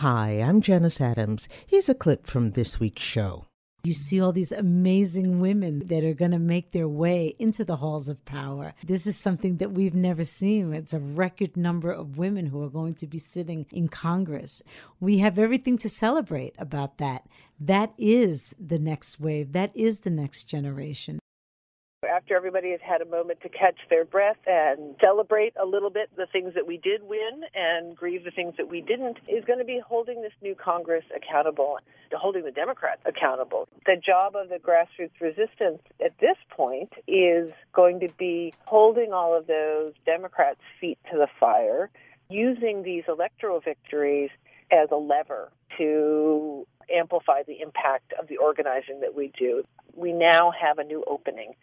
Hi, I'm Janus Adams. Here's a clip from this week's show. You see all these amazing women that are going to make their way into the halls of power. This is something that we've never seen. It's a record number of women who are going to be sitting in Congress. We have everything to celebrate about that. That is the next wave, that is the next generation after everybody has had a moment to catch their breath and celebrate a little bit the things that we did win and grieve the things that we didn't, is going to be holding this new Congress accountable, holding the Democrats accountable. The job of the grassroots resistance at this point is going to be holding all of those Democrats' feet to the fire, using these electoral victories as a lever to amplify the impact of the organizing that we do. We now have a new opening